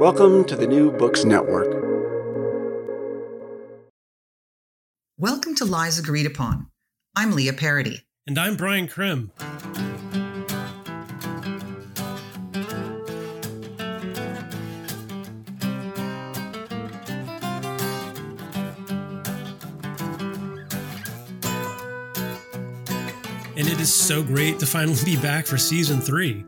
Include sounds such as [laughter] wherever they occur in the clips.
Welcome to the New Books Network. Welcome to Lies Agreed Upon. I'm Leah Parody. And I'm Brian Crim. And it is so great to finally be back for season three.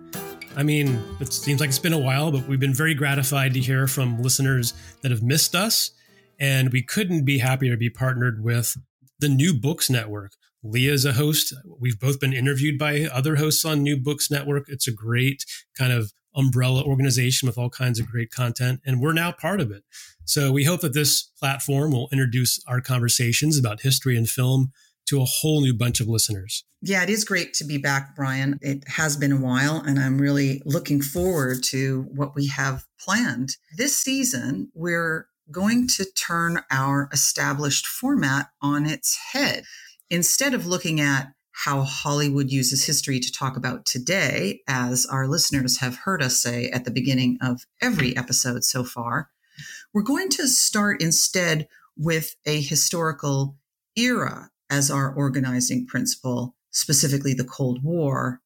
I mean, it seems like it's been a while, but we've been very gratified to hear from listeners that have missed us. And we couldn't be happier to be partnered with the New Books Network. Leah is a host. We've both been interviewed by other hosts on New Books Network. It's a great kind of umbrella organization with all kinds of great content, and we're now part of it. So we hope that this platform will introduce our conversations about history and film to a whole new bunch of listeners. Yeah, it is great to be back, Brian. It has been a while, and I'm really looking forward to what we have planned. This season, we're going to turn our established format on its head. Instead of looking at how Hollywood uses history to talk about today, as our listeners have heard us say at the beginning of every episode so far, we're going to start instead with a historical era as our organizing principle, specifically the Cold War,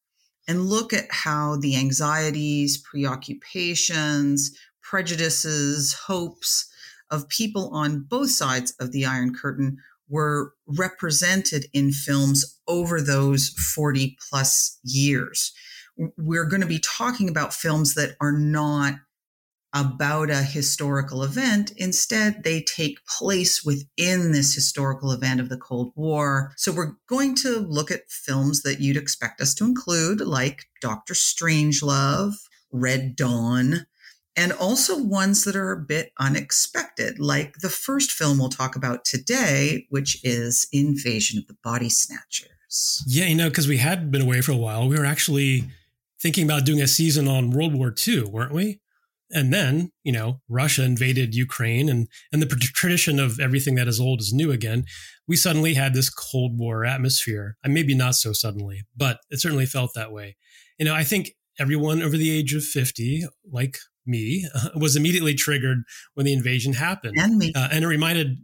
and look at how the anxieties, preoccupations, prejudices, hopes of people on both sides of the Iron Curtain were represented in films over those 40 plus years. We're going to be talking about films that are not about a historical event. Instead, they take place within this historical event of the Cold War. So we're going to look at films that you'd expect us to include, like Doctor Strangelove, Red Dawn, and also ones that are a bit unexpected, like the first film we'll talk about today, which is Invasion of the Body Snatchers. Yeah, you know, because we had been away for a while, we were actually thinking about doing a season on World War II, weren't we? And then you know russia invaded ukraine and and the [laughs] tradition of everything that is old is new again. We suddenly had this cold war atmosphere and maybe not so suddenly but it certainly felt that way. You know i think everyone over the age of 50 like me [laughs] was immediately triggered when the invasion happened. And me. Uh, and it reminded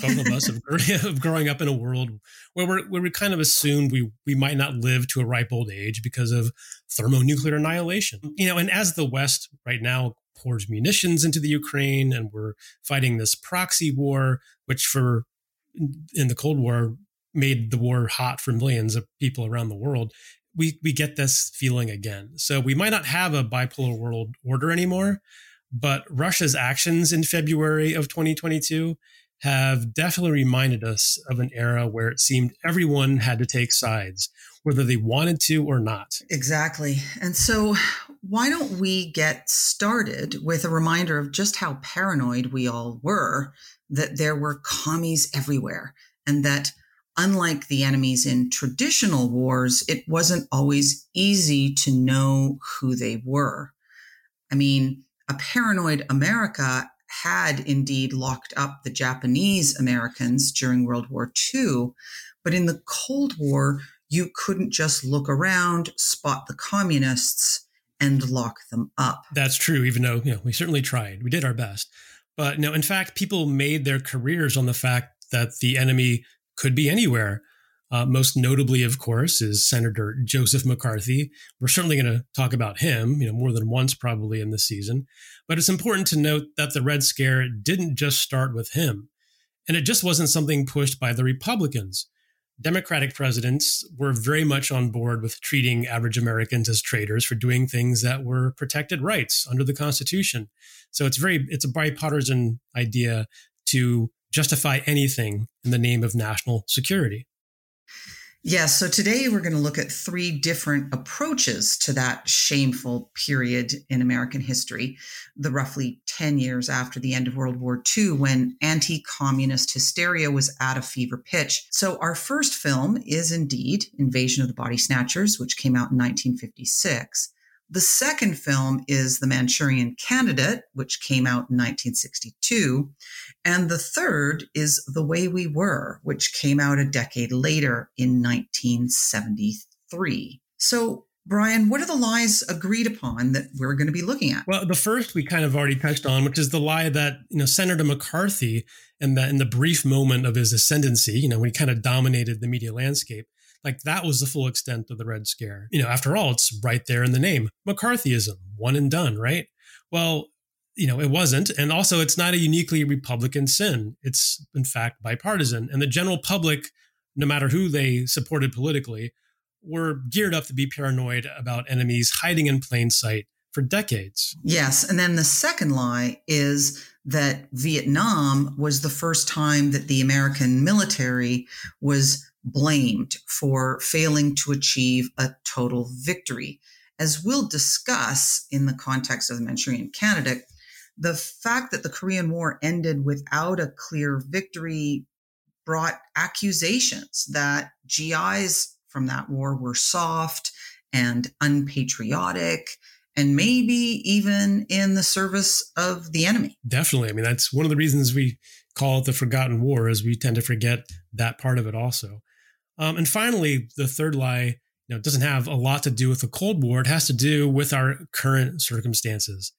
both of us of, [laughs] growing up in a world where, we where we kind of assumed we, we might not live to a ripe old age because of thermonuclear annihilation. You know, and as the West right now pours munitions into the Ukraine and we're fighting this proxy war, which for in the Cold War made the war hot for millions of people around the world. We, we get this feeling again. So we might not have a bipolar world order anymore, but Russia's actions in February of 2022 have definitely reminded us of an era where it seemed everyone had to take sides, whether they wanted to or not. Exactly. And so, why don't we get started with a reminder of just how paranoid we all were that there were commies everywhere and that unlike the enemies in traditional wars, it wasn't always easy to know who they were. I mean, a paranoid America had indeed locked up the Japanese Americans during World War II. But in the Cold War, you couldn't just look around, spot the communists, and lock them up. That's true, even though you know, we certainly tried. We did our best. But no, in fact, people made their careers on the fact that the enemy could be anywhere. Uh, most notably, of course, is Senator Joseph McCarthy. We're certainly going to talk about him, you know, more than once probably in this season. But it's important to note that the Red Scare didn't just start with him, and it just wasn't something pushed by the Republicans. Democratic presidents were very much on board with treating average Americans as traitors for doing things that were protected rights under the Constitution. So it's very it's a bipartisan idea to justify anything in the name of national security. Yes. So today we're going to look at three different approaches to that shameful period in American history, the roughly 10 years after the end of World War II, when anti communist hysteria was at a fever pitch. So our first film is indeed Invasion of the Body Snatchers, which came out in 1956. The second film is The Manchurian Candidate, which came out in 1962. And the third is The Way We Were, which came out a decade later in 1973. So, Brian, what are the lies agreed upon that we're going to be looking at? Well, the first we kind of already touched on, which is the lie that you know Senator McCarthy, and that in the brief moment of his ascendancy, you know, when he kind of dominated the media landscape, like that was the full extent of the Red Scare. You know, after all, it's right there in the name McCarthyism, one and done, right? Well, you know, it wasn't. And also, it's not a uniquely Republican sin. It's, in fact, bipartisan. And the general public, no matter who they supported politically, were geared up to be paranoid about enemies hiding in plain sight for decades. Yes. And then the second lie is that Vietnam was the first time that the American military was blamed for failing to achieve a total victory. As we'll discuss in the context of the Manchurian Candidate, the fact that the Korean War ended without a clear victory brought accusations that GIs from that war were soft and unpatriotic and maybe even in the service of the enemy. Definitely. I mean, that's one of the reasons we call it the forgotten war is we tend to forget that part of it also. Um, and finally, the third lie, you know, doesn't have a lot to do with the Cold War. It has to do with our current circumstances.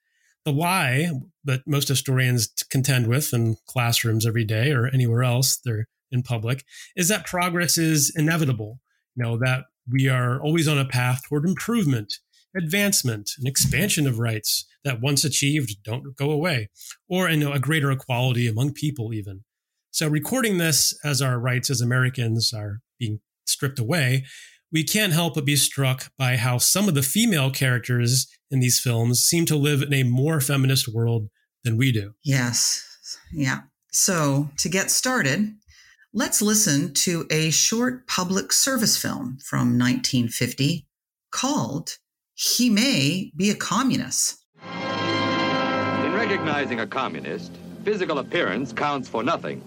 The lie that most historians contend with in classrooms every day or anywhere else they're in public is that progress is inevitable. You know, that we are always on a path toward improvement, advancement, and expansion of rights that once achieved don't go away, or you know, a greater equality among people even. So recording this as our rights as Americans are being stripped away, we can't help but be struck by how some of the female characters in these films seem to live in a more feminist world than we do. Yes. Yeah. So to get started, let's listen to a short public service film from 1950 called He May Be a Communist. In recognizing a communist, physical appearance counts for nothing.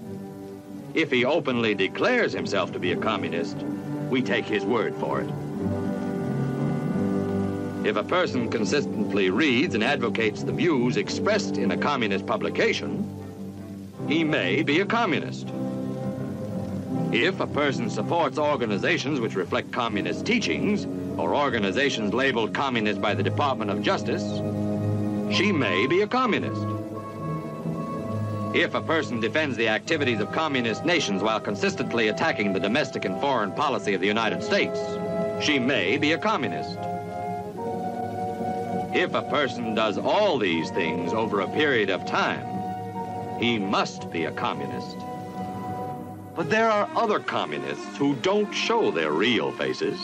If he openly declares himself to be a communist, we take his word for it. If a person consistently reads and advocates the views expressed in a communist publication, he may be a communist. If a person supports organizations which reflect communist teachings, or organizations labeled communist by the Department of Justice, she may be a communist. If a person defends the activities of communist nations while consistently attacking the domestic and foreign policy of the United States, she may be a communist. If a person does all these things over a period of time, he must be a communist. But there are other communists who don't show their real faces,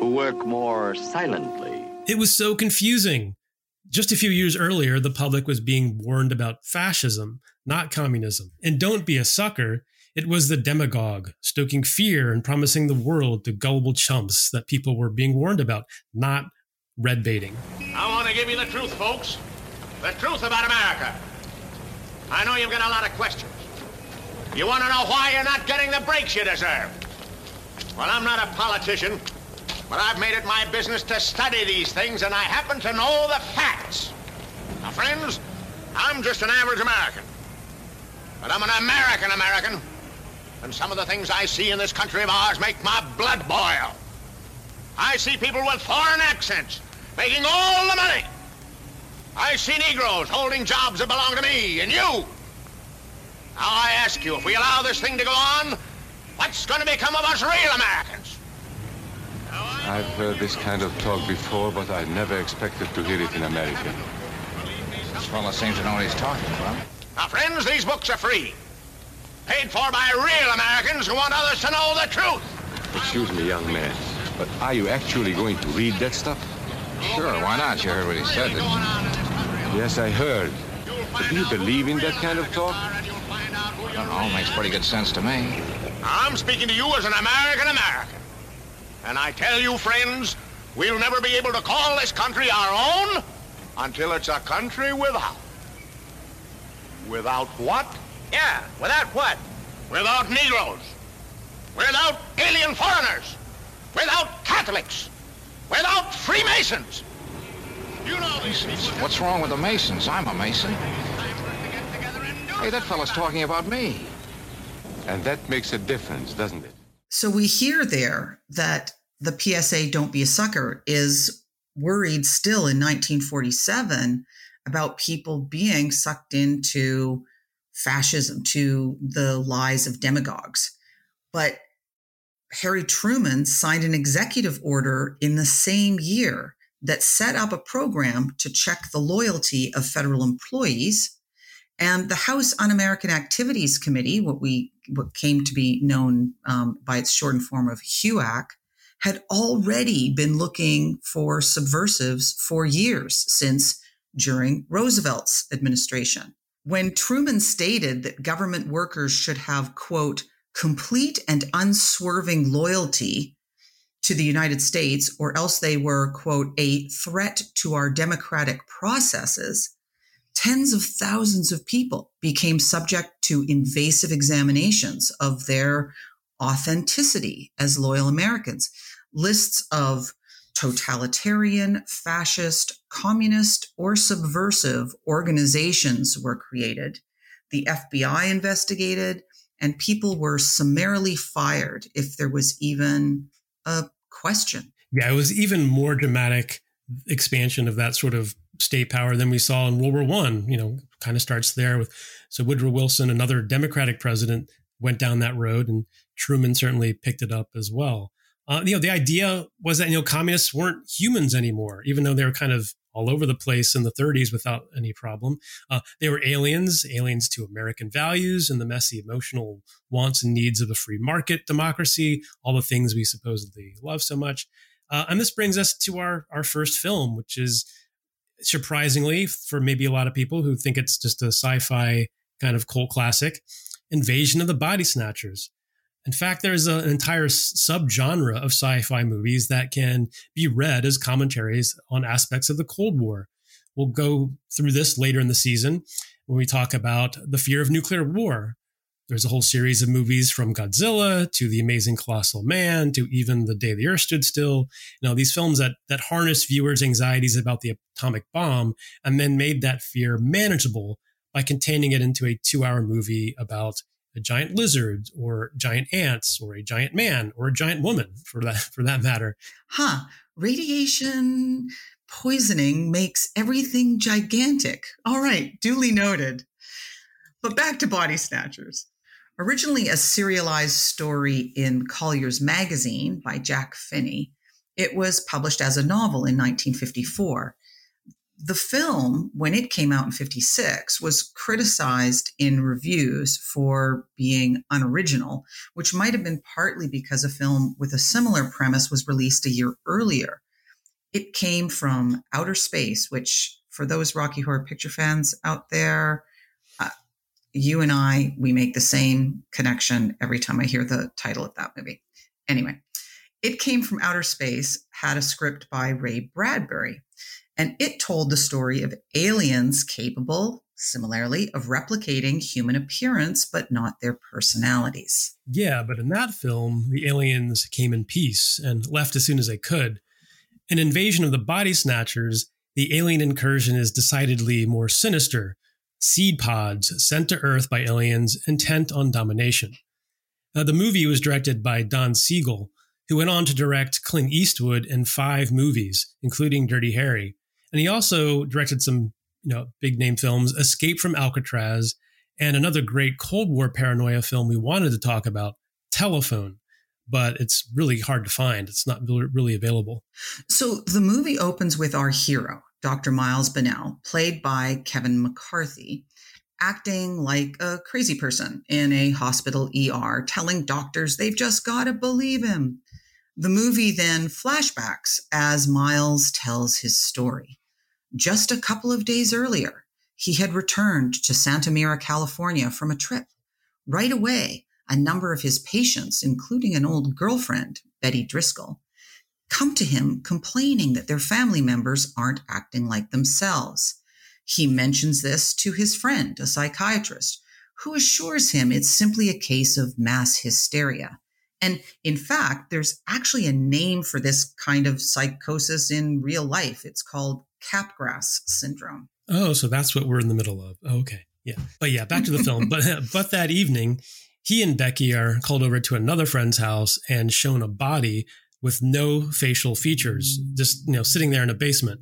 who work more silently. It was so confusing. Just a few years earlier, the public was being warned about fascism, not communism. And don't be a sucker. It was the demagogue, stoking fear and promising the world to gullible chumps that people were being warned about, not red baiting. I want to give you the truth, folks. The truth about America. I know you've got a lot of questions. You want to know why you're not getting the breaks you deserve. Well, I'm not a politician, But I've made it my business to study these things, and I happen to know the facts. Now, friends, I'm just an average American. But I'm an American American. And some of the things I see in this country of ours make my blood boil. I see people with foreign accents making all the money. I see Negroes holding jobs that belong to me and you. Now I ask you, if we allow this thing to go on, what's going to become of us real Americans? I've heard this kind of talk before, but I never expected to hear it in America. This fellow seems to know what he's talking about. Now, friends, these books are free. Paid for by real Americans who want others to know the truth. Excuse me, young man, but are you actually going to read that stuff? Sure, why not? You heard what he said, didn't you? Yes, I heard. But do you believe in that kind of talk? I don't know. Makes pretty good sense to me. I'm speaking to you as an American American. And I tell you, friends, we'll never be able to call this country our own until it's a country without. Without what? Yeah, without what? Without Negroes. Without alien foreigners. Without Catholics. Without Freemasons. You know these What's wrong with the Masons? I'm a Mason. Hey, that fellow's talking about me. And that makes a difference, doesn't it? So we hear there that the PSA Don't Be a Sucker is worried still in 1947 about people being sucked into fascism, to the lies of demagogues. But Harry Truman signed an executive order in the same year that set up a program to check the loyalty of federal employees. And the House Un American Activities Committee, what we what came to be known um, by its shortened form of HUAC, had already been looking for subversives for years since during Roosevelt's administration. When Truman stated that government workers should have, quote, complete and unswerving loyalty to the United States, or else they were, quote, a threat to our democratic processes, tens of thousands of people became subject to invasive examinations of their authenticity as loyal Americans. Lists of totalitarian, fascist, communist, or subversive organizations were created. The FBI investigated, and people were summarily fired if there was even a question. Yeah, it was even more dramatic expansion of that sort of state power than we saw in World War One. You know, kind of starts there with so Woodrow Wilson, another Democratic president, went down that road, and Truman certainly picked it up as well. Uh, you know, the idea was that you know communists weren't humans anymore, even though they were kind of all over the place in the 30s without any problem. Uh, they were aliens, aliens to American values and the messy emotional wants and needs of a free market democracy, all the things we supposedly love so much. Uh, and this brings us to our our first film, which is surprisingly for maybe a lot of people who think it's just a sci-fi kind of cult classic, Invasion of the Body Snatchers. In fact, there's an entire subgenre of sci fi movies that can be read as commentaries on aspects of the Cold War. We'll go through this later in the season when we talk about the fear of nuclear war. There's a whole series of movies from Godzilla to The Amazing Colossal Man to even The Day the Earth Stood Still. You know, these films that, that harness viewers' anxieties about the atomic bomb and then made that fear manageable by containing it into a two hour movie about a giant lizard or giant ants or a giant man or a giant woman for that for that matter. Huh. Radiation poisoning makes everything gigantic. All right, duly noted. But back to body snatchers. Originally a serialized story in Collier's magazine by Jack Finney, it was published as a novel in 1954 the film, when it came out in 56, was criticized in reviews for being unoriginal, which might have been partly because a film with a similar premise was released a year earlier. It came from outer space, which, for those Rocky Horror Picture fans out there, uh, you and I, we make the same connection every time I hear the title of that movie. Anyway, it came from outer space, had a script by Ray Bradbury and it told the story of aliens capable, similarly, of replicating human appearance but not their personalities. Yeah, but in that film, the aliens came in peace and left as soon as they could. An Invasion of the Body Snatchers, the alien incursion is decidedly more sinister seed pods sent to Earth by aliens intent on domination. Now, the movie was directed by Don Siegel, who went on to direct Clint Eastwood in five movies, including Dirty Harry. And he also directed some, you know, big name films, Escape from Alcatraz, and another great Cold War paranoia film we wanted to talk about, Telefon. But it's really hard to find. It's not really available. So the movie opens with our hero, Dr. Miles Bennell, played by Kevin McCarthy, acting like a crazy person in a hospital ER, telling doctors they've just got to believe him. The movie then flashbacks as Miles tells his story. Just a couple of days earlier, he had returned to Santa Mira, California from a trip. Right away, a number of his patients, including an old girlfriend, Becky Driscoll, come to him complaining that their family members aren't acting like themselves. He mentions this to his friend, a psychiatrist, who assures him it's simply a case of mass hysteria. And in fact, there's actually a name for this kind of psychosis in real life. It's called Capgras syndrome. Oh, so that's what we're in the middle of. Oh, okay. Yeah. But yeah, back to the film. [laughs] But [laughs] but that evening, he and Becky are called over to another friend's house and shown a body with no facial features, just you know, sitting there in a basement.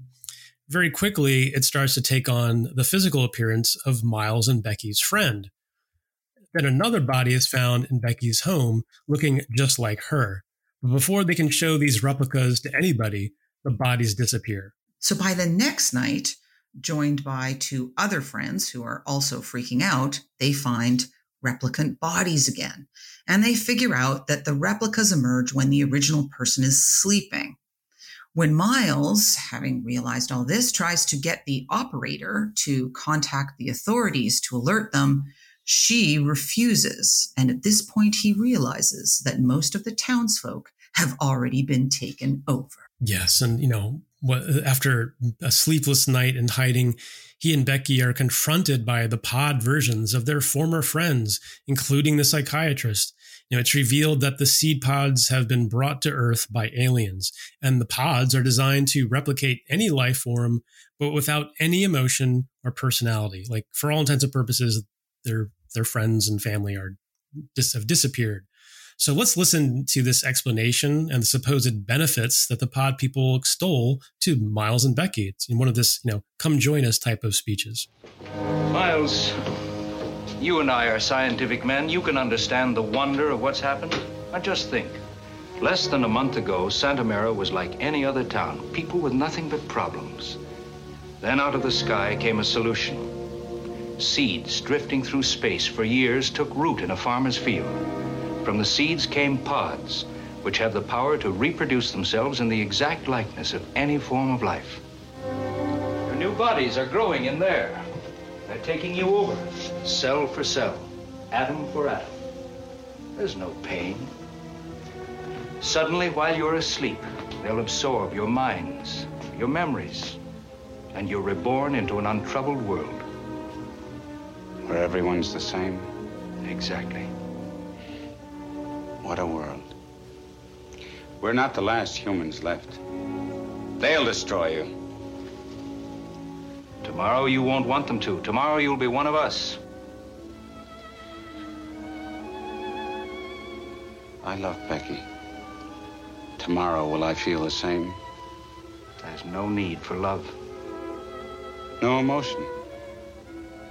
Very quickly, it starts to take on the physical appearance of Miles and Becky's friend. Then another body is found in Becky's home looking just like her. But before they can show these replicas to anybody, the bodies disappear. So by the next night, joined by two other friends who are also freaking out, they find replicant bodies again. And they figure out that the replicas emerge when the original person is sleeping. When Miles, having realized all this, tries to get the operator to contact the authorities to alert them, she refuses, and at this point, he realizes that most of the townsfolk have already been taken over. Yes, and you know, after a sleepless night in hiding, he and Becky are confronted by the pod versions of their former friends, including the psychiatrist. You know, it's revealed that the seed pods have been brought to Earth by aliens, and the pods are designed to replicate any life form, but without any emotion or personality. Like for all intents and purposes, they're their friends and family are have disappeared. So let's listen to this explanation and the supposed benefits that the pod people extol to Miles and Becky. It's in one of this, you know, come join us type of speeches. Miles, you and I are scientific men. You can understand the wonder of what's happened. Now just think. Less than a month ago, Santa Mira was like any other town. People with nothing but problems. Then out of the sky came a solution. Seeds drifting through space for years took root in a farmer's field. From the seeds came pods, which have the power to reproduce themselves in the exact likeness of any form of life. Your new bodies are growing in there. They're taking you over, cell for cell, atom for atom. There's no pain. Suddenly, while you're asleep, they'll absorb your minds, your memories, and you're reborn into an untroubled world. Where everyone's the same? Exactly. What a world. We're not the last humans left. They'll destroy you. Tomorrow you won't want them to. Tomorrow you'll be one of us. I love Becky. Tomorrow will I feel the same? There's no need for love. No emotion.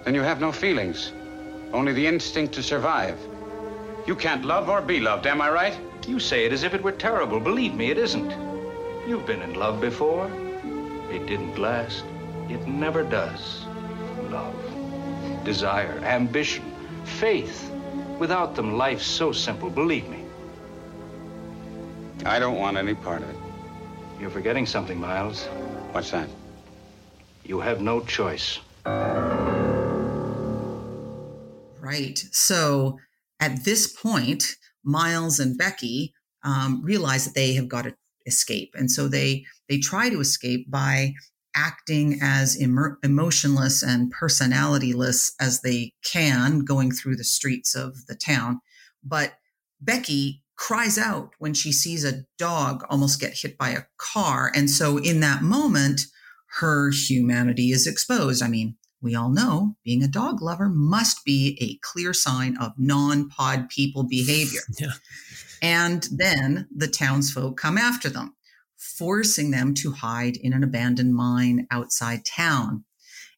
Then you have no feelings, only the instinct to survive. You can't love or be loved, am I right? You say it as if it were terrible. Believe me, it isn't. You've been in love before. It didn't last. It never does. Love, desire, ambition, faith. Without them, life's so simple, believe me. I don't want any part of it. You're forgetting something, Miles. What's that? You have no choice. Right. So at this point, Miles and Becky um, realize that they have got to escape, and so they they try to escape by acting as emo- emotionless and personalityless as they can going through the streets of the town. But Becky cries out when she sees a dog almost get hit by a car. And so in that moment, her humanity is exposed. I mean, we all know being a dog lover must be a clear sign of non pod people behavior. [laughs] Yeah. And then the townsfolk come after them, forcing them to hide in an abandoned mine outside town.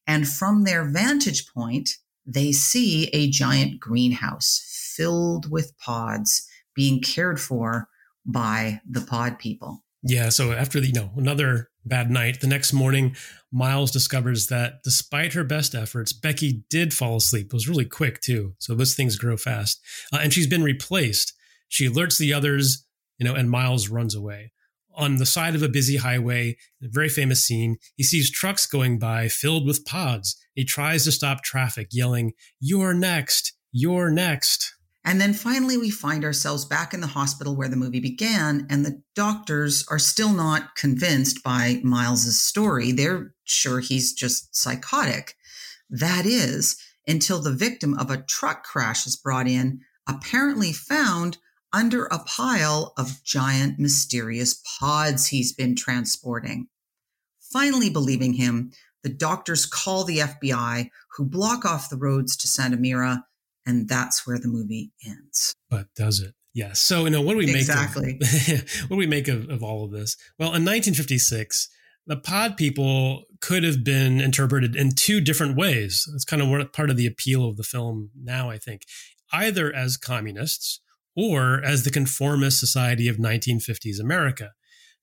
And from their vantage point, they see a giant greenhouse filled with pods being cared for by the pod people. Yeah. So after the, you know, another bad night, the next morning, Miles discovers that despite her best efforts, Becky did fall asleep. It was really quick too. So those things grow fast. Uh, and she's been replaced. She alerts the others, you know, and Miles runs away. On the side of a busy highway, a very famous scene, he sees trucks going by filled with pods. He tries to stop traffic, yelling, You're next! You're next! And then finally, we find ourselves back in the hospital where the movie began, and the doctors are still not convinced by Miles's story. They're sure he's just psychotic. That is, until the victim of a truck crash is brought in, apparently found under a pile of giant mysterious pods he's been transporting. Finally, believing him, the doctors call the FBI, who block off the roads to Santa Mira and that's where the movie ends. But does it? Yes. So, you know, what do we exactly. make of, [laughs] what do we make of, of all of this? Well, in 1956, the pod people could have been interpreted in two different ways. That's kind of part of the appeal of the film now, I think. Either as communists or as the conformist society of 1950s America.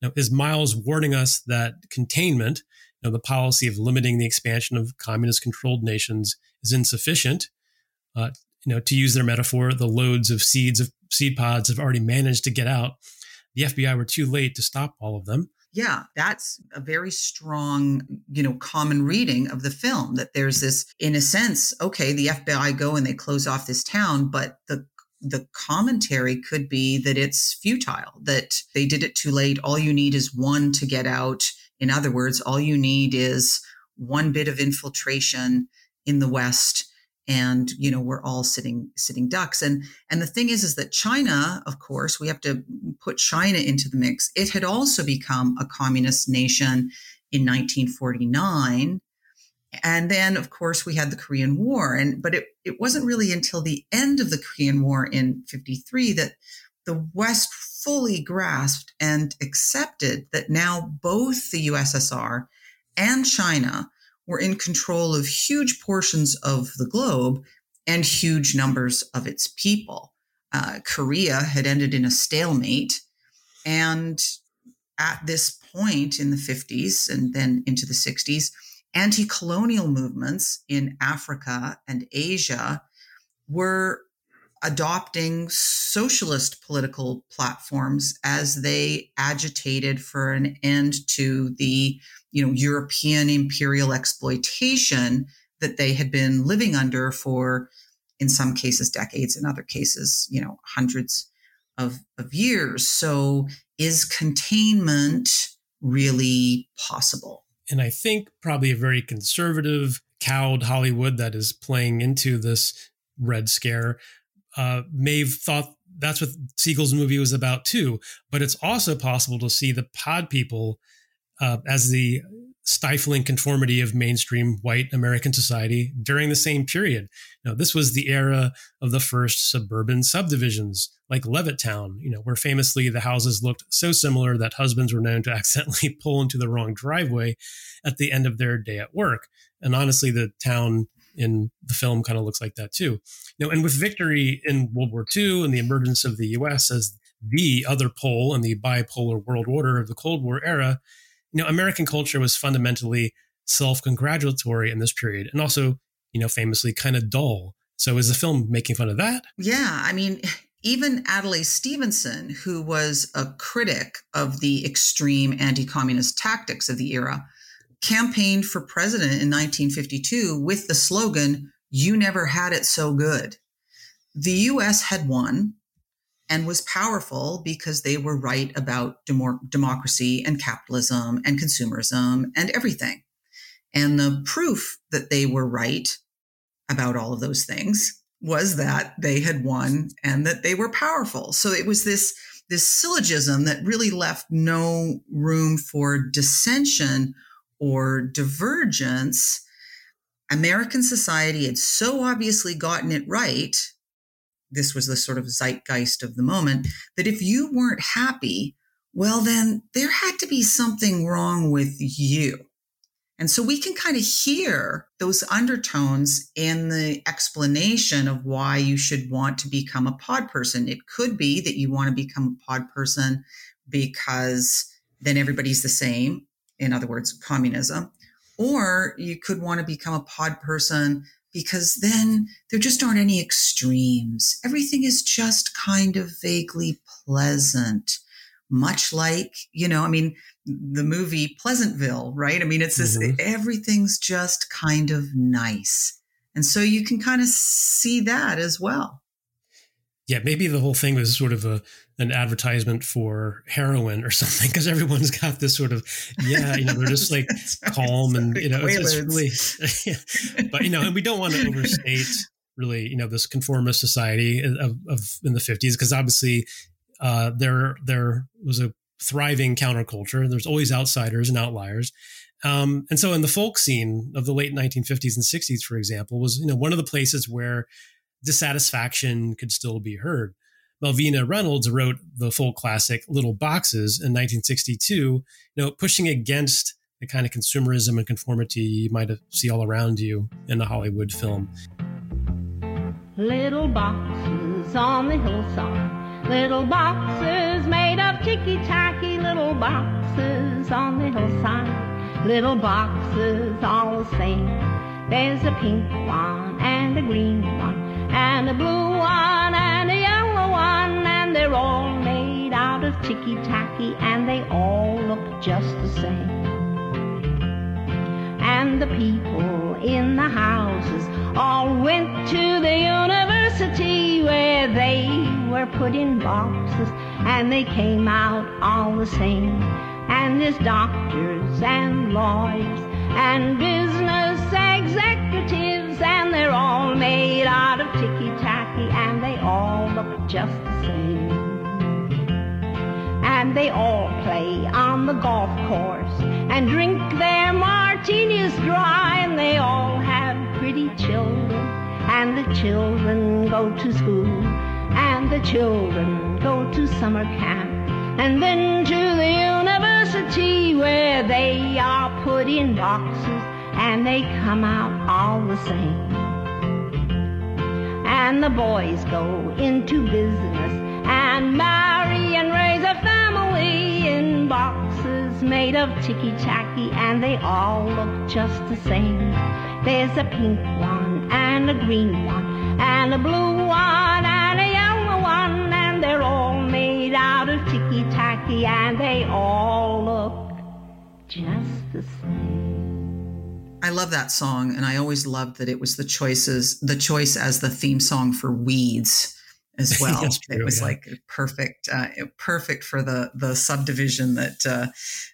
Now, is Miles warning us that containment, you know, the policy of limiting the expansion of communist controlled nations, is insufficient? Uh, you know, to use their metaphor, the loads of seeds of seed pods have already managed to get out. The FBI were too late to stop all of them. Yeah, that's a very strong, you know, common reading of the film that there's this, in a sense, okay, the FBI go and they close off this town, but the the commentary could be that it's futile, that they did it too late. All you need is one to get out. In other words, all you need is one bit of infiltration in the West and you know we're all sitting sitting ducks and and the thing is is that china of course we have to put china into the mix. It had also become a communist nation in 1949 and then of course we had the korean war. And but it, it wasn't really until the end of the korean war in 53 that the west fully grasped and accepted that now both the ussr and china were in control of huge portions of the globe and huge numbers of its people. Uh, Korea had ended in a stalemate. And at this point in the 50s and then into the 60s, anti colonial movements in Africa and Asia were adopting socialist political platforms as they agitated for an end to the you know European imperial exploitation that they had been living under for in some cases decades in other cases you know hundreds of, of years so is containment really possible and i think probably a very conservative cowed hollywood that is playing into this red scare uh, may have thought that's what Siegel's movie was about too. But it's also possible to see the pod people uh, as the stifling conformity of mainstream white American society during the same period. Now, this was the era of the first suburban subdivisions, like Levittown, you know, where famously the houses looked so similar that husbands were known to [laughs] accidentally pull into the wrong driveway at the end of their day at work. And honestly, the town in the film kind of looks like that too. Know, and with victory in World War II and the emergence of the U.S. as the other pole in the bipolar world order of the Cold War era, you know, American culture was fundamentally self-congratulatory in this period, and also, you know, famously kind of dull. So, is the film making fun of that? Yeah, I mean. Even Adlai Stevenson, who was a critic of the extreme anti communist tactics of the era, campaigned for president in 1952 with the slogan, You never had it so good. The US had won and was powerful because they were right about democracy and capitalism and consumerism and everything. And the proof that they were right about all of those things was that they had won and that they were powerful. So it was this this syllogism that really left no room for dissension or divergence. American society had so obviously gotten it right. This was the sort of zeitgeist of the moment that if you weren't happy, well, then there had to be something wrong with you. And so we can kind of hear those undertones in the explanation of why you should want to become a pod person. It could be that you want to become a pod person because then everybody's the same. In other words, communism. Or you could want to become a pod person because then there just aren't any extremes. Everything is just kind of vaguely pleasant much like, you know, I mean, the movie Pleasantville, right? I mean, it's this, mm-hmm. everything's just kind of nice. And so you can kind of see that as well. Yeah, maybe the whole thing was sort of a an advertisement for heroin or [laughs] something because everyone's got this sort of yeah, you know, they're just like [laughs] calm and you know, it's, it's really [laughs] yeah. but you know, and we don't want to overstate really, you know, this conformist society of, of in the 50s because obviously uh, there there was a thriving counterculture. There's always outsiders and outliers. Um, and so in the folk scene of the late 1950s and 60s, for example, was you know one of the places where dissatisfaction could still be heard. Malvina Reynolds wrote the full classic Little Boxes in 1962, you know, pushing against the kind of consumerism and conformity you might see all around you in a Hollywood film. Little boxes on the hillside Little boxes made of ticky tacky little boxes on the hillside. Little boxes all the same. There's a pink one and a green one and a blue one and they're all made out of ticky tacky and they all look just the same. And the people in the houses all went to the university where they were put in boxes and they came out all the same. And there's doctors and lawyers and business executives and they're all made out of ticky tacky and they all look just the same. And they all play on the golf course and drink their martinis dry. And they all have pretty children. And the children go to school. And the children go to summer camp. And then to the university where they are put in boxes. And they come out all the same. And the boys go into business and marry and raise a family in boxes made of ticky tacky and they all look just the same. There's a pink one and a green one and a blue one and a yellow one and they're all made out of ticky tacky and they all look just the same. I love that song, and I always loved that it was the choices, the choice as the theme song for Weeds as [laughs] well. true, it was yeah. like perfect, uh, perfect for the the subdivision that uh,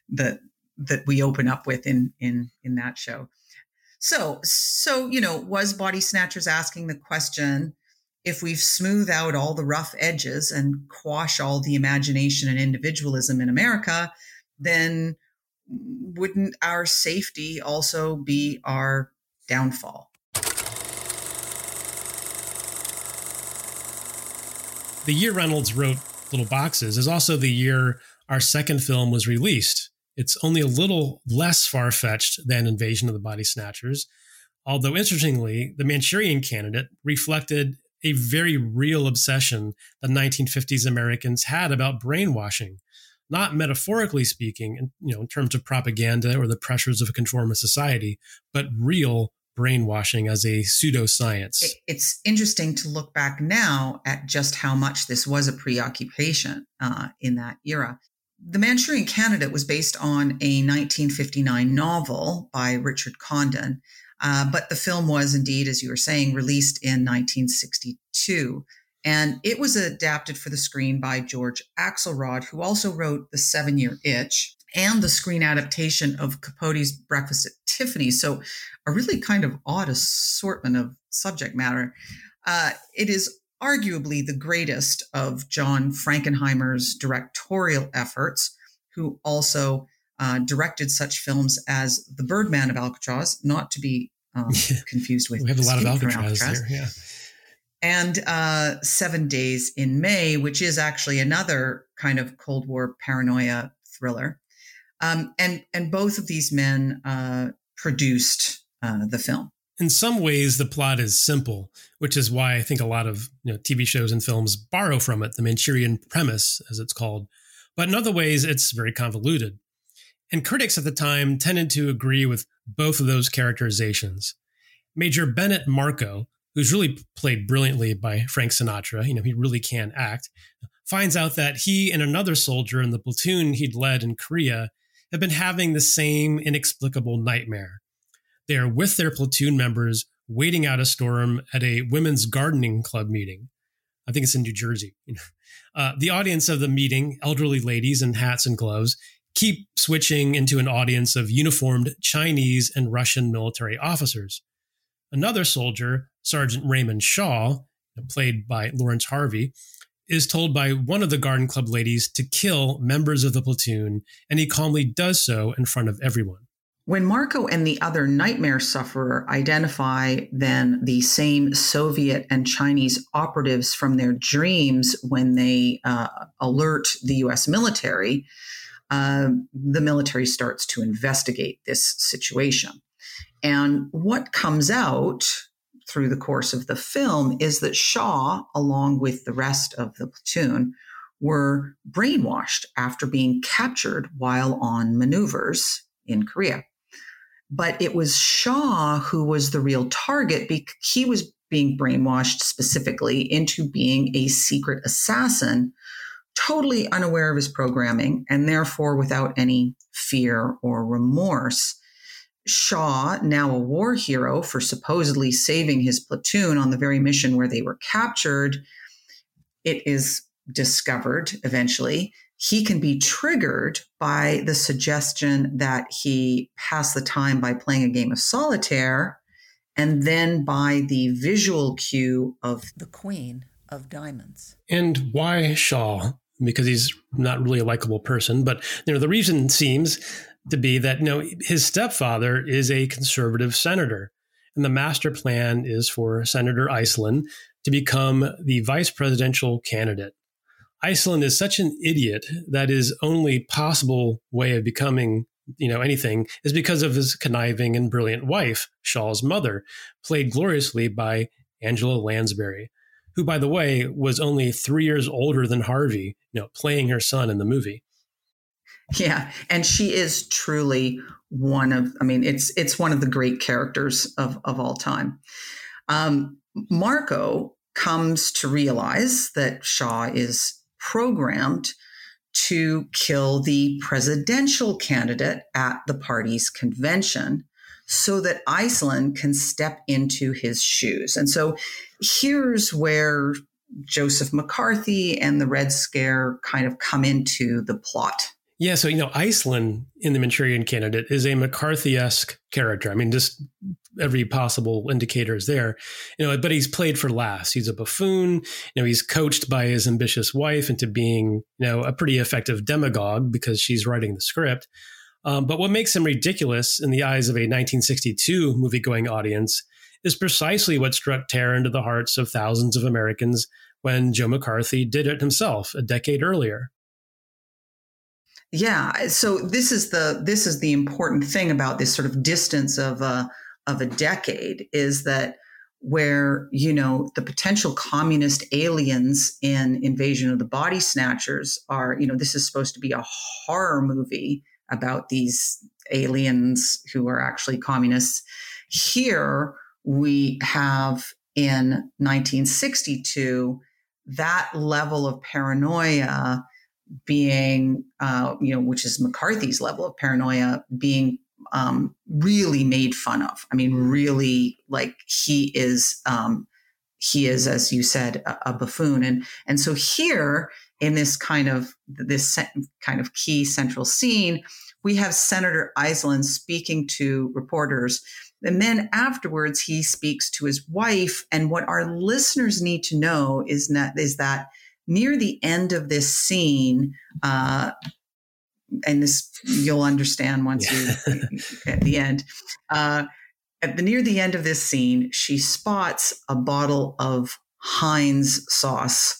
that that we open up with in in in that show. So, so, you know, was Body Snatchers asking the question if we've smoothed out all the rough edges and quash all the imagination and individualism in America, then wouldn't our safety also be our downfall? The year Reynolds wrote Little Boxes is also the year our second film was released, it's only a little less far fetched than Invasion of the Body Snatchers. Although, interestingly, the Manchurian candidate reflected a very real obsession that 1950s Americans had about brainwashing, not metaphorically speaking, in, you know, in terms of propaganda or the pressures of a conformist society, but real brainwashing as a pseudoscience. It's interesting to look back now at just how much this was a preoccupation uh, in that era. The Manchurian Candidate was based on a 1959 novel by Richard Condon, uh, but the film was indeed, as you were saying, released in 1962. And it was adapted for the screen by George Axelrod, who also wrote The Seven Year Itch. and the screen adaptation of Capote's Breakfast at Tiffany's. So, a really kind of odd assortment of subject matter. Uh, it is arguably the greatest of John Frankenheimer's directorial efforts, who also uh, directed such films as The Birdman of Alcatraz, not to be um, [laughs] confused with. we have a lot of Alcatraz, Alcatraz, there, yeah. And uh, Seven Days in May, which is actually another kind of Cold War paranoia thriller. Um, and and both of these men uh, produced uh, the film. In some ways, the plot is simple, which is why I think a lot of you know, TV shows and films borrow from it, the Manchurian premise, as it's called. But in other ways, it's very convoluted. And critics at the time tended to agree with both of those characterizations. Major Bennett Marco, who's really played brilliantly by Frank Sinatra, you know, he really can act, finds out that he and another soldier in the platoon he'd led in Korea have been having the same inexplicable nightmare. They are with their platoon members waiting out a storm at a women's gardening club meeting. I think it's in New Jersey. Uh, the audience of the meeting, elderly ladies in hats and gloves, keep switching into an audience of uniformed Chinese and Russian military officers. Another soldier, Sergeant Raymond Shaw, played by Laurence Harvey, is told by one of the garden club ladies to kill members of the platoon, and he calmly does so in front of everyone. When Marco and the other nightmare sufferer identify then the same Soviet and Chinese operatives from their dreams when they uh, alert the US military, uh, the military starts to investigate this situation. And what comes out through the course of the film is that Shaw, along with the rest of the platoon, were brainwashed after being captured while on maneuvers in Korea. But it was Shaw who was the real target because he was being brainwashed specifically into being a secret assassin, totally unaware of his programming and therefore without any fear or remorse. Shaw, now a war hero for supposedly saving his platoon on the very mission where they were captured, it is discovered eventually he can be triggered by the suggestion that he pass the time by playing a game of solitaire and then by the visual cue of the queen of diamonds. And why Shaw? Because he's not really a likable person, but you know the reason seems to be that you know his stepfather is a conservative senator, and the master plan is for Senator Iselin to become the vice presidential candidate. Iselin is such an idiot that his only possible way of becoming you know anything is because of his conniving and brilliant wife, Shaw's mother, played gloriously by Angela Lansbury, who by the way was only 3 years older than Harvey, you know, playing her son in the movie. Yeah, and she is truly one of I mean it's it's one of the great characters of of all time. Um, Marco comes to realize that Shaw is programmed to kill the presidential candidate at the party's convention so that Iselin can step into his shoes. And so here's where Joseph McCarthy and the Red Scare kind of come into the plot. Yeah, so you know, Iselin in the Manchurian Candidate is a McCarthy-esque character. I mean, just every possible indicator is there. You know, but he's played for laughs. He's a buffoon. You know, he's coached by his ambitious wife into being, you know, a pretty effective demagogue because she's writing the script. Um, but what makes him ridiculous in the eyes of a 1962 movie-going audience is precisely what struck terror into the hearts of thousands of Americans when Joe McCarthy did it himself a decade earlier. Yeah. Uh, so this is the this is the important thing about this sort of distance of a of a decade is that where you know the potential communist aliens in Invasion of the Body Snatchers are you know this is supposed to be a horror movie about these aliens who are actually communists. Here we have in 1962 that level of paranoia being, uh, you know, which is McCarthy's level of paranoia, being um, really made fun of. I mean, really, like he is, um, he is, as you said, a, a buffoon, and and so here in this kind of this kind of key central scene, we have Senator Iselin speaking to reporters. And then afterwards, he speaks to his wife. And what our listeners need to know is that, is that near the end of this scene, uh, and this you'll understand once yeah. you [laughs] at the end. Uh, at the near the end of this scene, she spots a bottle of Heinz sauce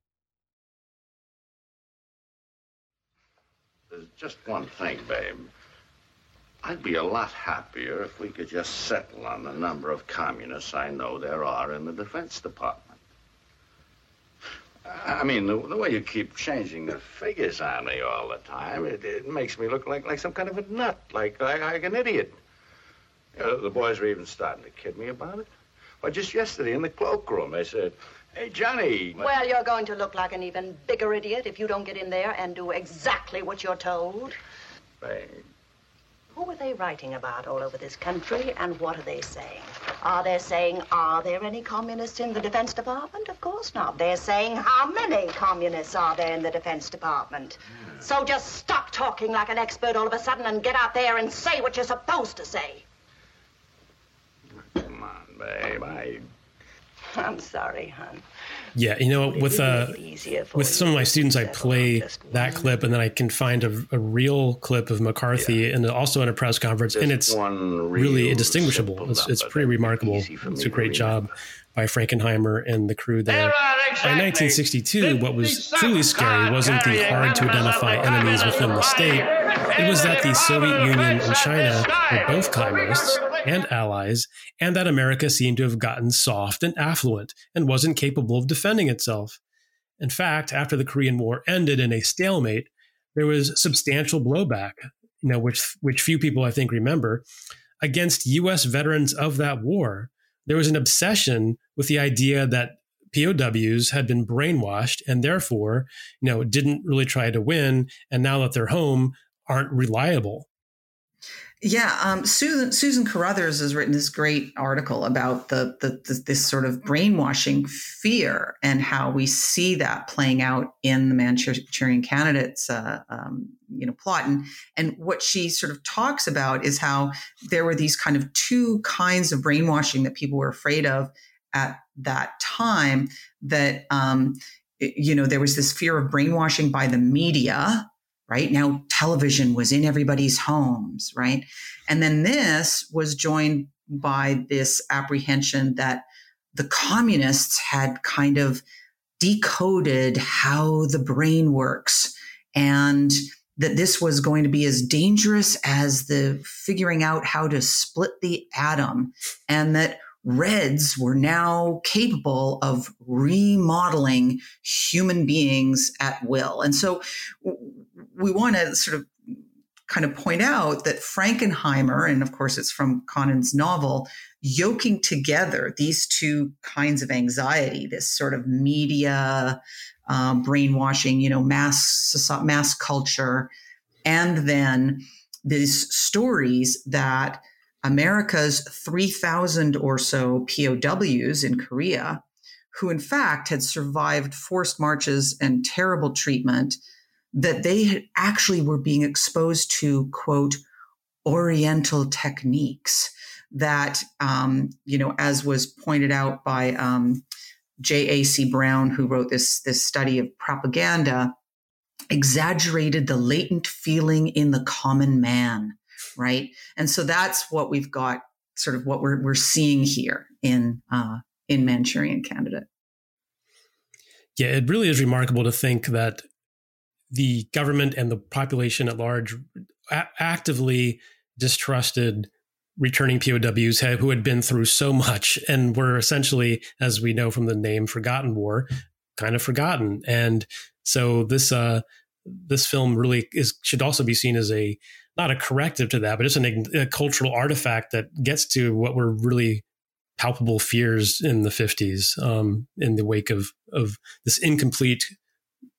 Just one thing, babe. I'd be a lot happier if we could just settle on the number of communists I know there are in the Defense Department. I mean, the, the way you keep changing the figures on me all the time, it, it makes me look like, like some kind of a nut, like, like, like an idiot. You know, the boys are even starting to kid me about it. Well, just yesterday in the cloakroom, they said, Hey, Johnny. Well, you're going to look like an even bigger idiot if you don't get in there and do exactly what you're told. Babe. Who are they writing about all over this country, and what are they saying? Are they saying, are there any communists in the Defense Department? Of course not. They're saying, how many communists are there in the Defense Department? Yeah. So just stop talking like an expert all of a sudden and get out there and say what you're supposed to say. Come on, babe. I [laughs] I'm sorry, hon. Yeah, you know, with uh, with some of my students, I play that clip, and then I can find a, a real clip of McCarthy, yeah. and also in a press conference, just and it's really indistinguishable. It's, it's pretty remarkable. It's a great job by Frankenheimer and the crew there. Exactly by 1962, what was truly scary wasn't the hard to identify enemies within the state. It was that the Soviet Union and China were both communists and allies, and that America seemed to have gotten soft and affluent and wasn't capable of defending itself. In fact, after the Korean War ended in a stalemate, there was substantial blowback, you know, which which few people I think remember, against U.S. veterans of that war. There was an obsession with the idea that POWs had been brainwashed and therefore, you know, didn't really try to win, and now that they're home, aren't reliable. Yeah, um, Susan Susan Carruthers has written this great article about the, the, the, this sort of brainwashing fear and how we see that playing out in the Manchurian candidates, uh, um, you know, plot. And and what she sort of talks about is how there were these kind of two kinds of brainwashing that people were afraid of at that time. That um, you know, there was this fear of brainwashing by the media right? Now television was in everybody's homes, right? And then this was joined by this apprehension that the communists had kind of decoded how the brain works and that this was going to be as dangerous as the figuring out how to split the atom and that reds were now capable of remodeling human beings at will. And so we want to sort of kind of point out that Frankenheimer, and of course it's from Condon's novel, yoking together these two kinds of anxiety, this sort of media um, brainwashing, you know, mass mass culture, and then these stories that America's 3,000 or so POWs in Korea, who in fact had survived forced marches and terrible treatment, that they actually were being exposed to, quote, Oriental techniques that, um, you know, as was pointed out by um, J.A.C. Brown, who wrote this, this study of propaganda, exaggerated the latent feeling in the common man, right? And so that's what we've got, sort of what we're, we're seeing here in, uh, in Manchurian Candidate. Yeah, it really is remarkable to think that the government and the population at large a- actively distrusted returning POWs who had been through so much and were essentially, as we know from the name Forgotten War, kind of forgotten. And so this uh, this film really is should also be seen as a not a corrective to that, but it's an, a cultural artifact that gets to what were really palpable fears in the 50s um, in the wake of of this incomplete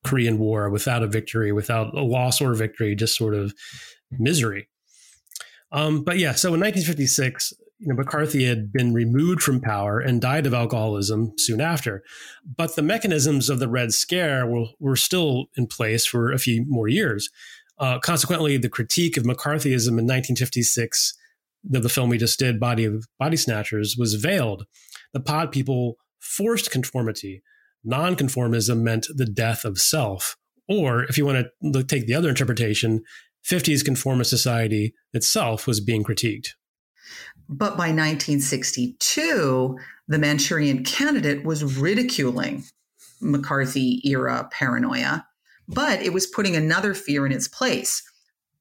Korean War without a victory, without a loss or victory, just sort of misery. Um, but yeah, so in 1956, you know, McCarthy had been removed from power and died of alcoholism soon after. But the mechanisms of the Red Scare were, were still in place for a few more years. Uh, consequently, the critique of McCarthyism in 1956, the, the film we just did, Body of Body Snatchers, was veiled. The pod people forced conformity. Nonconformism meant the death of self. Or if you want to take the other interpretation, 50s conformist society itself was being critiqued. But by 1962, the Manchurian candidate was ridiculing McCarthy era paranoia, but it was putting another fear in its place.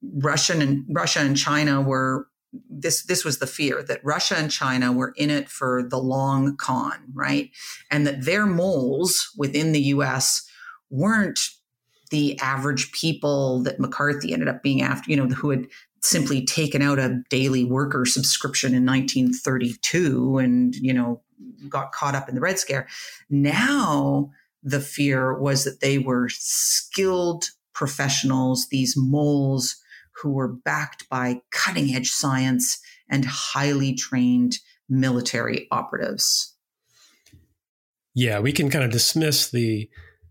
Russian and Russia and China were this this was the fear that Russia and China were in it for the long con, right? And that their moles within the US weren't the average people that McCarthy ended up being after, you know, who had simply taken out a daily worker subscription in 1932 and, you know, got caught up in the Red Scare. Now the fear was that they were skilled professionals, these moles who were backed by cutting edge science and highly trained military operatives. Yeah, we can kind of dismiss the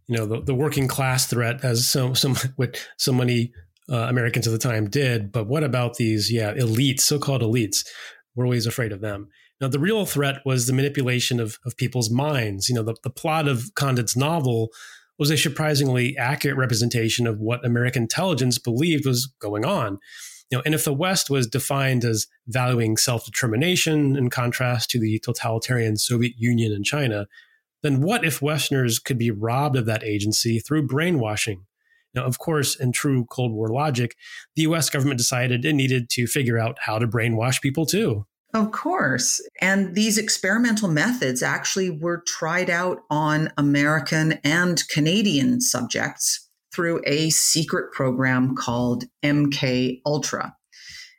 you know the, the working class threat as so some [laughs] what so many uh, Americans at the time did. But what about these yeah elites, so called elites? We're always afraid of them. Now the real threat was the manipulation of of people's minds. You know the, the plot of Condon's novel was a surprisingly accurate representation of what American intelligence believed was going on. You know, and if the West was defined as valuing self determination in contrast to the totalitarian Soviet Union and China, then what if Westerners could be robbed of that agency through brainwashing? Now, of course, in true Cold War logic, the US government decided it needed to figure out how to brainwash people too. Of course. And these experimental methods actually were tried out on American and Canadian subjects through a secret program called MK Ultra.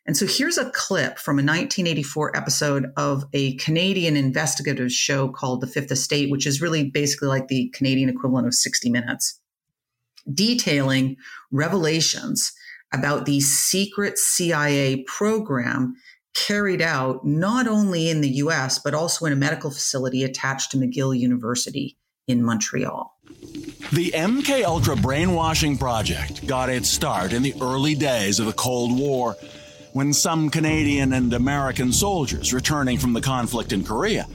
And so here's a clip from a 1984 episode of a Canadian investigative show called The Fifth Estate, which is really basically like the Canadian equivalent of 60 Minutes, detailing revelations about the secret CIA program carried out not only in the US, but also in a medical facility attached to McGill University in Montreal. The MK Ultra brainwashing project got its start in the early days of the Cold War when some Canadian and American soldiers returning from the conflict in Korea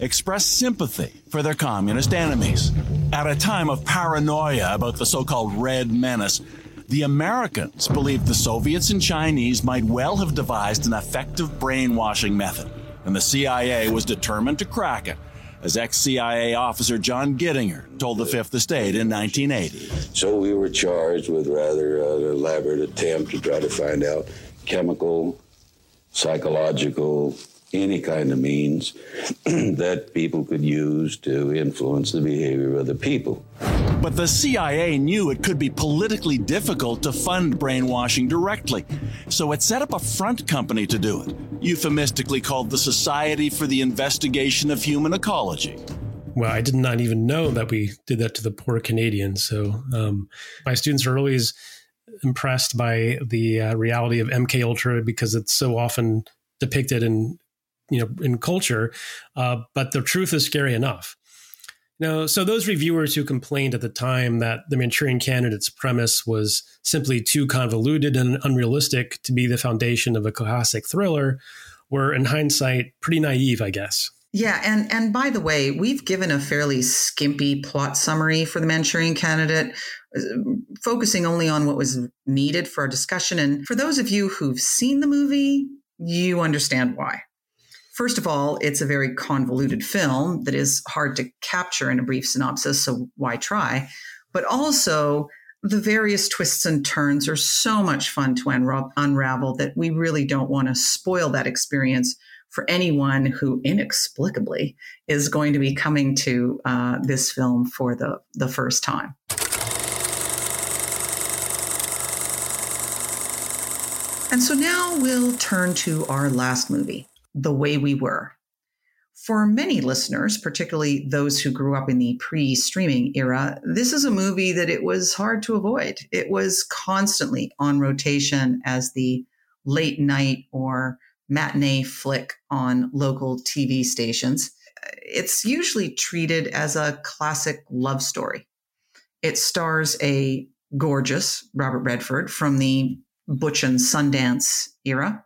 expressed sympathy for their communist enemies. At a time of paranoia about the so called Red Menace, the Americans believed the Soviets and Chinese might well have devised an effective brainwashing method, and the CIA was determined to crack it, as ex CIA officer John Gittinger told the Fifth Estate in 1980. So we were charged with rather an elaborate attempt to try to find out chemical, psychological, any kind of means [clears throat] that people could use to influence the behavior of the people. But the CIA knew it could be politically difficult to fund brainwashing directly, so it set up a front company to do it, euphemistically called the Society for the Investigation of Human Ecology. Well, I did not even know that we did that to the poor Canadians. So um, my students are always impressed by the uh, reality of MK Ultra because it's so often depicted in you know in culture, uh, but the truth is scary enough. Now, so those reviewers who complained at the time that the Manchurian Candidate's premise was simply too convoluted and unrealistic to be the foundation of a classic thriller were, in hindsight, pretty naive, I guess. Yeah, and and by the way, we've given a fairly skimpy plot summary for the Manchurian Candidate, focusing only on what was needed for our discussion. And for those of you who've seen the movie, you understand why. First of all, it's a very convoluted film that is hard to capture in a brief synopsis, so why try? But also, the various twists and turns are so much fun to unravel that we really don't want to spoil that experience for anyone who inexplicably is going to be coming to uh, this film for the, the first time. And so now we'll turn to our last movie, The Way We Were. For many listeners, particularly those who grew up in the pre streaming era, this is a movie that it was hard to avoid. It was constantly on rotation as the late night or matinee flick on local TV stations. It's usually treated as a classic love story. It stars a gorgeous Robert Redford from the Butch and Sundance era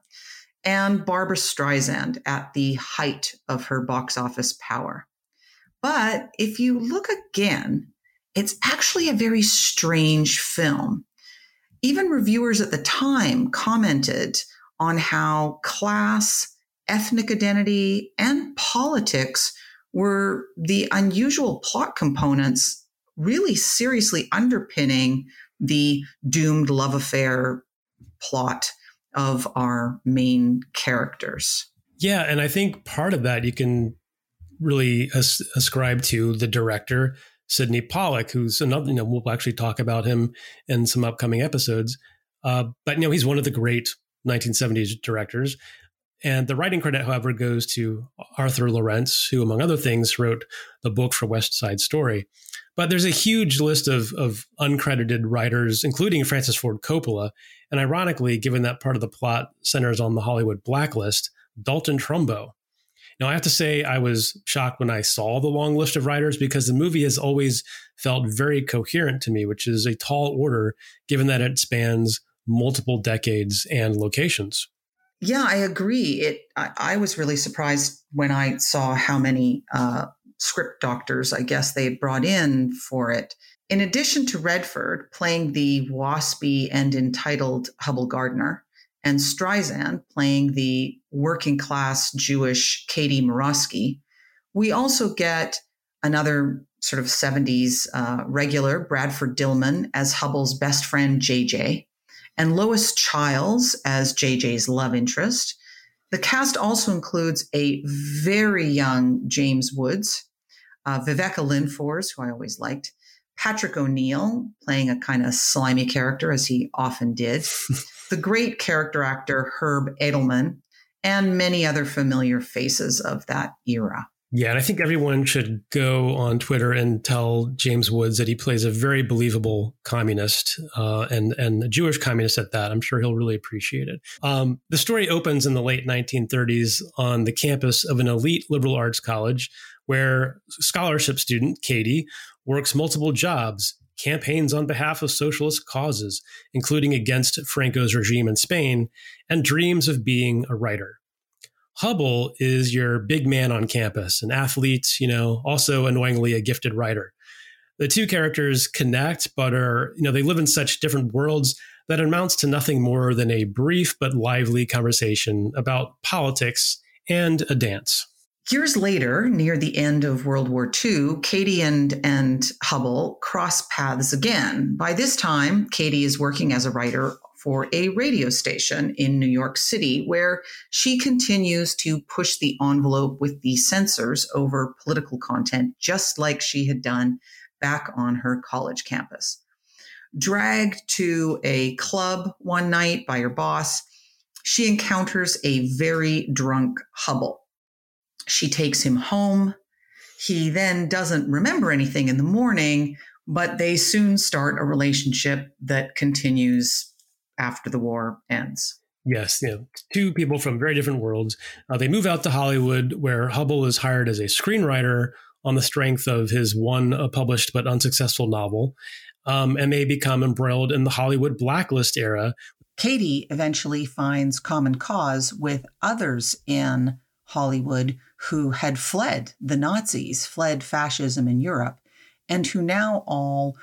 and Barbra Streisand at the height of her box office power. But if you look again, it's actually a very strange film. Even reviewers at the time commented on how class, ethnic identity, and politics were the unusual plot components really seriously underpinning the doomed love affair plot of our main characters. Yeah, and I think part of that you can really as- ascribe to the director Sydney Pollack, who's another. You know, we'll actually talk about him in some upcoming episodes. Uh, but you know, he's one of the great 1970s directors. And the writing credit, however, goes to Arthur Laurents, who, among other things, wrote the book for West Side Story. But there's a huge list of, of uncredited writers, including Francis Ford Coppola. And ironically, given that part of the plot centers on the Hollywood blacklist, Dalton Trumbo. Now, I have to say, I was shocked when I saw the long list of writers because the movie has always felt very coherent to me, which is a tall order given that it spans multiple decades and locations. Yeah, I agree. It. I, I was really surprised when I saw how many uh, script doctors, I guess, they brought in for it. In addition to Redford playing the waspy and entitled Hubbell Gardiner, and Streisand playing the working class Jewish Katie Morosky, we also get another sort of 70s uh, regular, Bradford Dillman, as Hubbell's best friend, JJ and Lois Chiles as JJ's love interest. The cast also includes a very young James Woods, uh, Viveca Lindfors, who I always liked, Patrick O'Neal playing a kind of slimy character, as he often did, [laughs] the great character actor Herb Edelman, and many other familiar faces of that era. Yeah, and I think everyone should go on Twitter and tell James Woods that he plays a very believable communist uh, and and a Jewish communist at that. I'm sure he'll really appreciate it. Um, the story opens in the late 1930s on the campus of an elite liberal arts college, where scholarship student Katie works multiple jobs, campaigns on behalf of socialist causes, including against Franco's regime in Spain, and dreams of being a writer. Hubbell is your big man on campus, an athlete, you know, also annoyingly a gifted writer. The two characters connect, but are, you know, they live in such different worlds that amounts to nothing more than a brief but lively conversation about politics and a dance. Years later, near the end of World War II, Katie and, and Hubbell cross paths again. By this time, Katie is working as a writer for a radio station in New York City, where she continues to push the envelope with the censors over political content, just like she had done back on her college campus. Dragged to a club one night by her boss, she encounters a very drunk Hubbell. She takes him home. He then doesn't remember anything in the morning, but they soon start a relationship that continues after the war ends. Yes, you know, two people from very different worlds. Uh, they move out to Hollywood, where Hubbell is hired as a screenwriter on the strength of his one uh, published but unsuccessful novel, um, and they become embroiled in the Hollywood blacklist era. Katie eventually finds common cause with others in Hollywood who had fled the Nazis, fled fascism in Europe, and who now all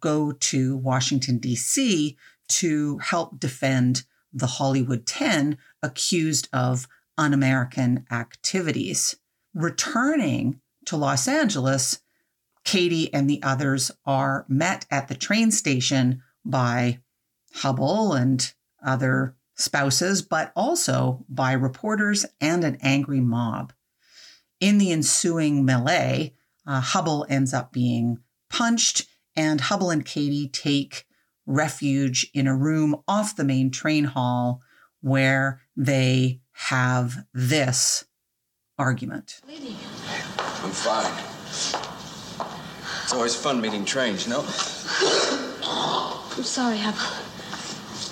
go to Washington, D.C. to help defend the Hollywood 10 accused of un American activities. Returning to Los Angeles, Katie and the others are met at the train station by Hubbell and other spouses, but also by reporters and an angry mob. In the ensuing melee, uh, Hubbell ends up being punched, and Hubbell and Katie take refuge in a room off the main train hall where they have this argument. I'm fine. It's always fun meeting trains, you know? I'm sorry, Hubbell.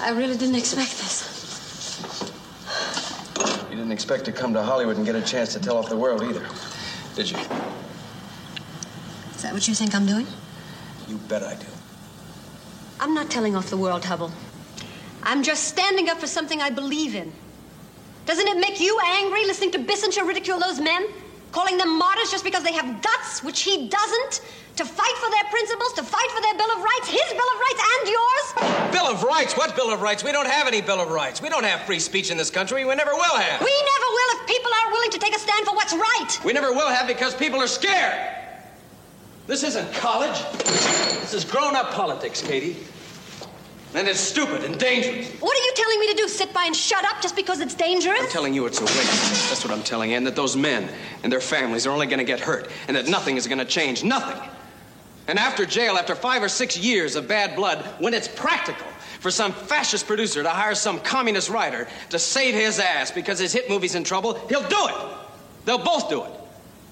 I really didn't expect this. Expect to come to Hollywood and get a chance to tell off the world either, did you? Is that what you think I'm doing? You bet I do. I'm not telling off the world, Hubbell. I'm just standing up for something I believe in. Doesn't it make you angry listening to Bissinger ridicule those men? Calling them martyrs just because they have guts, which he doesn't? To fight for their principles, to fight for their Bill of Rights, his Bill of Rights and yours? Bill of Rights? What Bill of Rights? We don't have any Bill of Rights. We don't have free speech in this country. We never will have. We never will if people aren't willing to take a stand for what's right. We never will have because people are scared. This isn't college. This is grown up politics, Katie. And it's stupid and dangerous. What are you telling me to do? Sit by and shut up just because it's dangerous? I'm telling you it's a waste. That's what I'm telling you. And that those men and their families are only going to get hurt. And that nothing is going to change. Nothing. And after jail, after five or six years of bad blood, when it's practical for some fascist producer to hire some communist writer to save his ass because his hit movie's in trouble, he'll do it. They'll both do it.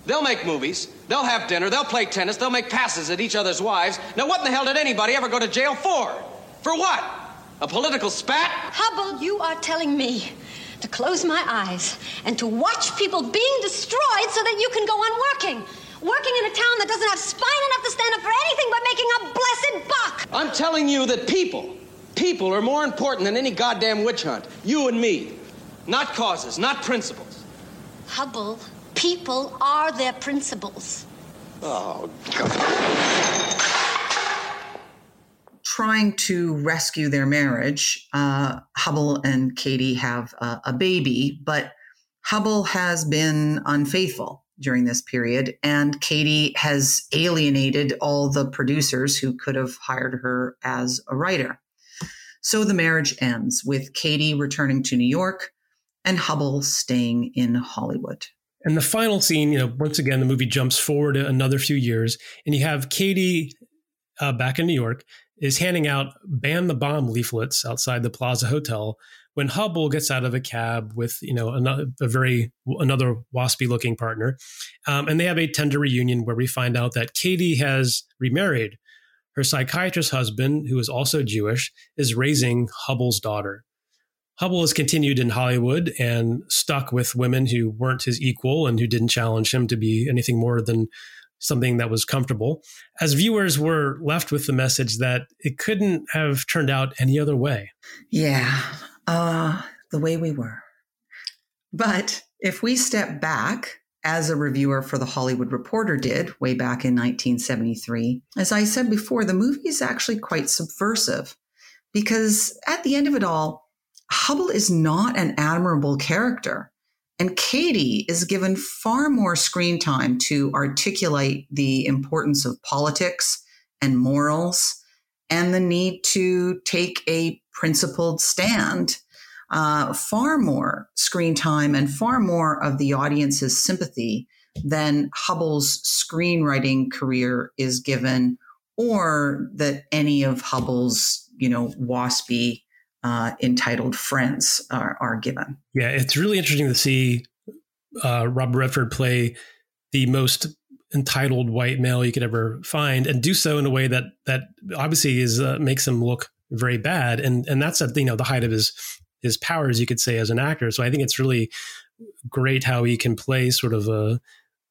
They'll make movies. They'll have dinner. They'll play tennis. They'll make passes at each other's wives. Now, what in the hell did anybody ever go to jail for? For what? A political spat? Hubbell, you are telling me to close my eyes and to watch people being destroyed so that you can go on working. Working in a town that doesn't have spine enough to stand up for anything but making a blessed buck. I'm telling you that people, people are more important than any goddamn witch hunt. You and me. Not causes, not principles. Hubbell, people are their principles. Oh, God trying to rescue their marriage. Uh, Hubbell and Katie have uh, a baby, but Hubbell has been unfaithful during this period, and Katie has alienated all the producers who could have hired her as a writer. So the marriage ends with Katie returning to New York and Hubbell staying in Hollywood. And the final scene, you know, once again, the movie jumps forward another few years, and you have Katie uh, back in New York is handing out ban the bomb leaflets outside the Plaza Hotel when Hubbell gets out of a cab with you know another, a very another waspy looking partner, um, and they have a tender reunion where we find out that Katie has remarried. Her psychiatrist husband, who is also Jewish, is raising Hubbell's daughter. Hubbell has continued in Hollywood and stuck with women who weren't his equal and who didn't challenge him to be anything more than something that was comfortable. As viewers, were left with the message that it couldn't have turned out any other way. Yeah, uh, the way we were. But if we step back, as a reviewer for The Hollywood Reporter did way back in 1973, as I said before, the movie is actually quite subversive because at the end of it all, Hubbell is not an admirable character. And Katie is given far more screen time to articulate the importance of politics and morals and the need to take a principled stand. Uh, far more screen time and far more of the audience's sympathy than Hubbell's screenwriting career is given, or that any of Hubbell's, you know, waspy uh, entitled friends are, are given. Yeah, it's really interesting to see uh, Robert Redford play the most entitled white male you could ever find, and do so in a way that that obviously is uh, makes him look very bad, and and that's at you know the height of his his powers, you could say, as an actor. So I think it's really great how he can play sort of a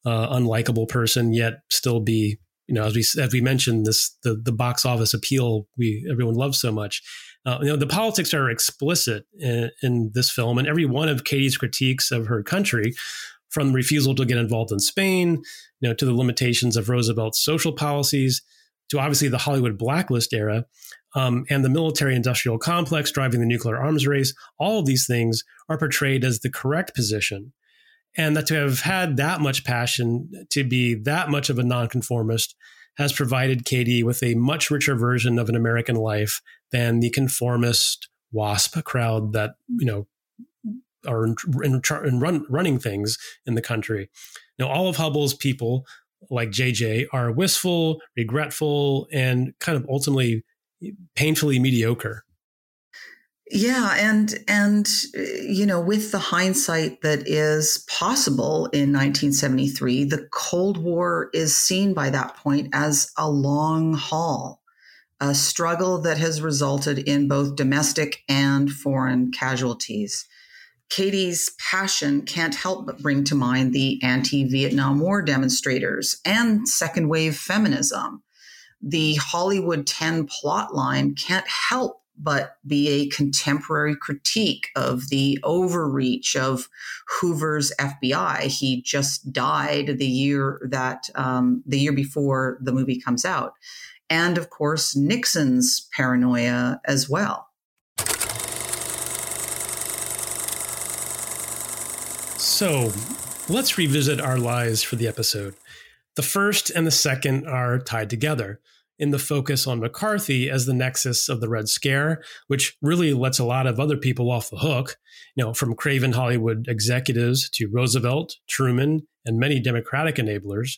uh, unlikable person, yet still be you know as we as we mentioned this the the box office appeal we everyone loves so much Uh, you know, the politics are explicit in, in, this film, and every one of Katie's critiques of her country, from refusal to get involved in Spain, you know, to the limitations of Roosevelt's social policies, to obviously the Hollywood blacklist era, um, and the military-industrial complex driving the nuclear arms race. All of these things are portrayed as the correct position, and that to have had that much passion, to be that much of a nonconformist, has provided Katie with a much richer version of an American life than the conformist WASP crowd that you know are in, in, in run, running things in the country. Now, all of Hubbell's people, like JJ, are wistful, regretful, and kind of ultimately painfully mediocre. Yeah, and and you know, with the hindsight that is possible in 1973, the Cold War is seen by that point as a long haul, a struggle that has resulted in both domestic and foreign casualties. Katie's passion can't help but bring to mind the anti-Vietnam War demonstrators and second wave feminism. The Hollywood 10 plotline can't help but be a contemporary critique of the overreach of Hoover's FBI. He just died the year that um, the year before the movie comes out, and of course Nixon's paranoia as well. So, let's revisit our lies for the episode. The first and the second are tied together in the focus on McCarthy as the nexus of the Red Scare, which really lets a lot of other people off the hook, you know, from craven Hollywood executives to Roosevelt, Truman, and many Democratic enablers.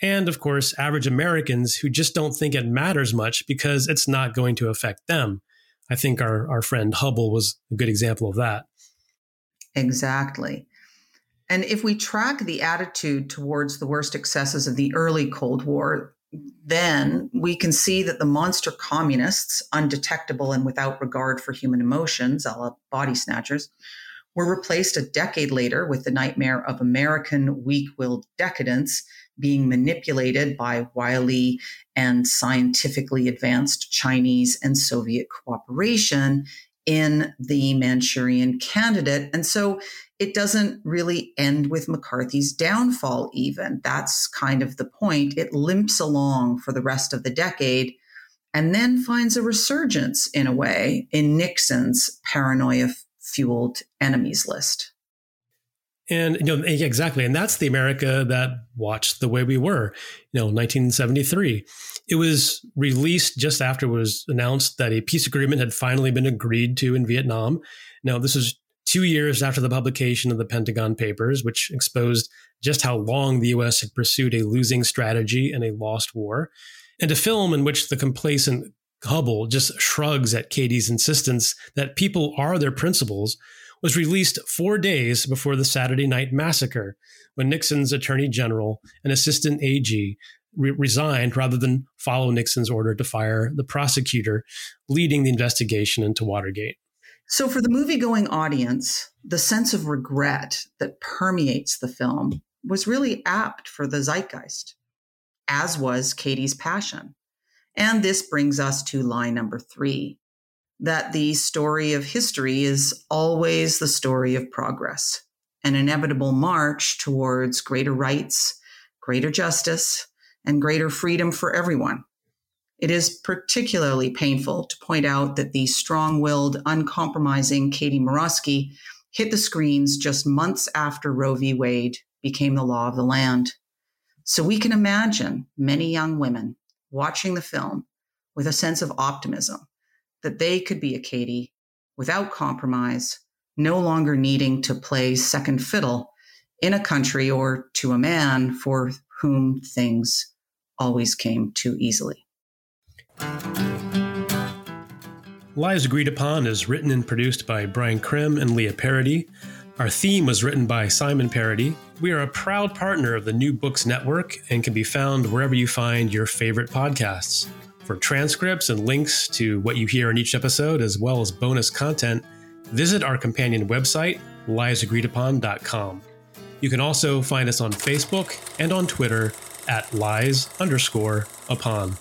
And of course, average Americans who just don't think it matters much because it's not going to affect them. I think our, our friend Hubbell was a good example of that. Exactly. And if we track the attitude towards the worst excesses of the early Cold War, then we can see that the monster communists, undetectable and without regard for human emotions, a la body snatchers, were replaced a decade later with the nightmare of American weak willed decadence being manipulated by wily and scientifically advanced Chinese and Soviet cooperation in the Manchurian candidate. And so it doesn't really end with McCarthy's downfall, even. That's kind of the point. It limps along for the rest of the decade and then finds a resurgence in a way in Nixon's paranoia fueled enemies list. And you know exactly, and that's the America that watched the way we were. You know, 1973. It was released just after it was announced that a peace agreement had finally been agreed to in Vietnam. Now, this is two years after the publication of the Pentagon Papers, which exposed just how long the US had pursued a losing strategy in a lost war, and a film in which the complacent Hubbell just shrugs at Katie's insistence that people are their principles, was released four days before the Saturday Night Massacre, when Nixon's Attorney General and Assistant AG re- resigned rather than follow Nixon's order to fire the prosecutor leading the investigation into Watergate. So, for the movie going audience, the sense of regret that permeates the film was really apt for the zeitgeist, as was Katie's passion. And this brings us to line number three that the story of history is always the story of progress, an inevitable march towards greater rights, greater justice, and greater freedom for everyone. It is particularly painful to point out that the strong willed, uncompromising Katie Morosky hit the screens just months after Roe v. Wade became the law of the land. So we can imagine many young women watching the film with a sense of optimism that they could be a Katie without compromise, no longer needing to play second fiddle in a country or to a man for whom things always came too easily. Lies Agreed Upon is written and produced by Brian Crim and Leah Parody. Our theme was written by Simon Parody. We are a proud partner of the New Books Network and can be found wherever you find your favorite podcasts. For transcripts and links to what you hear in each episode, as well as bonus content, visit our companion website, liesagreedupon.com. You can also find us on Facebook and on Twitter at lies underscore upon.